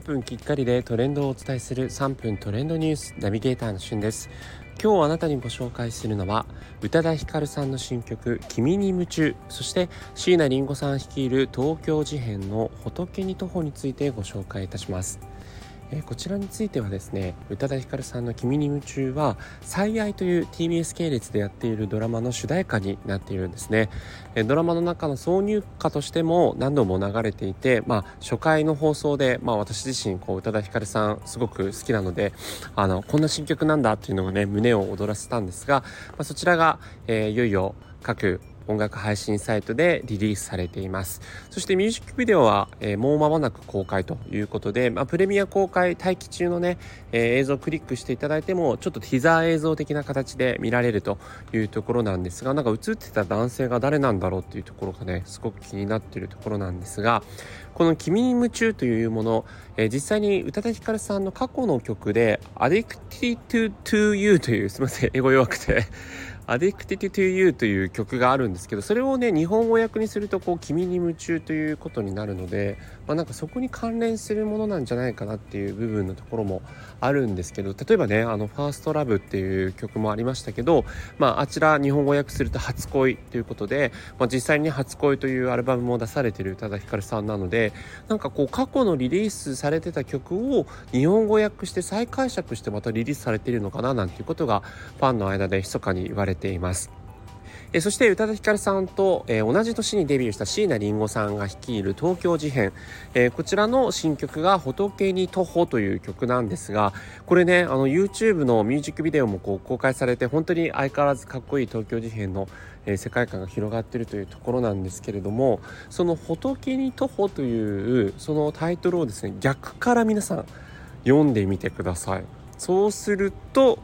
分きっかりでトレンドをお伝えする3分トレンドニュースナビゲーターのしゅんです。今日あなたにご紹介するのは宇多田ヒカルさんの新曲「君に夢中」そして椎名林檎さん率いる東京事変の「仏に徒歩」についてご紹介いたします。えこちらについてはですね宇多田ヒカルさんの「君に夢中」は「最愛」という TBS 系列でやっているドラマの主題歌になっているんですね、えドラマの中の挿入歌としても何度も流れていて、まあ、初回の放送で、まあ、私自身こう宇多田ヒカルさんすごく好きなのであのこんな新曲なんだっていうのがね胸を躍らせたんですが、まあ、そちらが、えー、いよいよ各音楽配信サイトでリリースされています。そしてミュージックビデオは、えー、もう間もなく公開ということで、まあ、プレミア公開待機中のね、えー、映像をクリックしていただいてもちょっとティザー映像的な形で見られるというところなんですがなんか映ってた男性が誰なんだろうっていうところがねすごく気になっているところなんですがこの「君に夢中」というもの、えー、実際に宇多田ヒカルさんの過去の曲で「Addicted to You」というすみません英語弱くて Addicted to You という曲があるんですけどそれをね日本語訳にするとこう君に夢中ということになるので、まあ、なんかそこに関連するものなんじゃないかなっていう部分のところもあるんですけど例えばねあのファーストラブっていう曲もありましたけど、まあ、あちら日本語訳すると初恋ということで、まあ、実際に初恋というアルバムも出されてる宇多田ヒカルさんなのでなんかこう過去のリリースされてた曲を日本語訳して再解釈してまたリリースされているのかななんていうことがファンの間で密かに言われてています。えそして宇多田ヒカルさんと、え、同じ年にデビューした椎名林檎さんが率いる東京事変、え、こちらの新曲が「仏に徒歩」という曲なんですがこれねあの YouTube のミュージックビデオもこう公開されて本当に相変わらずかっこいい東京事変の、え、世界観が広がっているというところなんですけれどもその「仏に徒歩」というそのタイトルをですね逆から皆さん読んでみてください。そうすると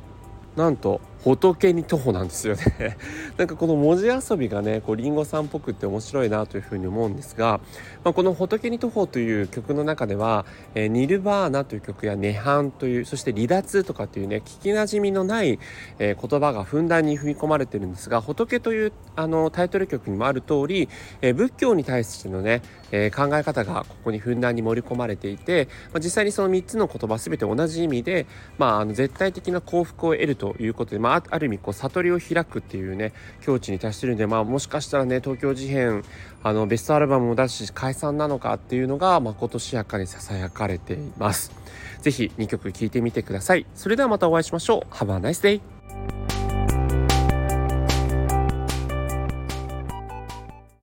なんと仏に徒歩なんですよね。なんかこの文字遊びがねこうリンゴさんっぽくって面白いなというふうに思うんですが、まあ、この「仏に徒歩」という曲の中では「えー、ニルバーナ」という曲や「涅槃」というそして「離脱」とかっていうね聞きなじみのない、えー、言葉がふんだんに踏み込まれてるんですが「仏」というあのタイトル曲にもある通り、えー、仏教に対してのね、え考え方がここにふんだんに盛り込まれていて、まあ、実際にその3つの言葉全て同じ意味で、まあ、あの絶対的な幸福を得るということで、まあある意味こう悟りを開くっていうね境地に達してるんでまあもしかしたらね東京事変あのベストアルバムも出し解散なのかっていうのがまことしやかにささやかれています。是非2曲聴いてみてください。それではまたお会いしましょう。Have a nice day!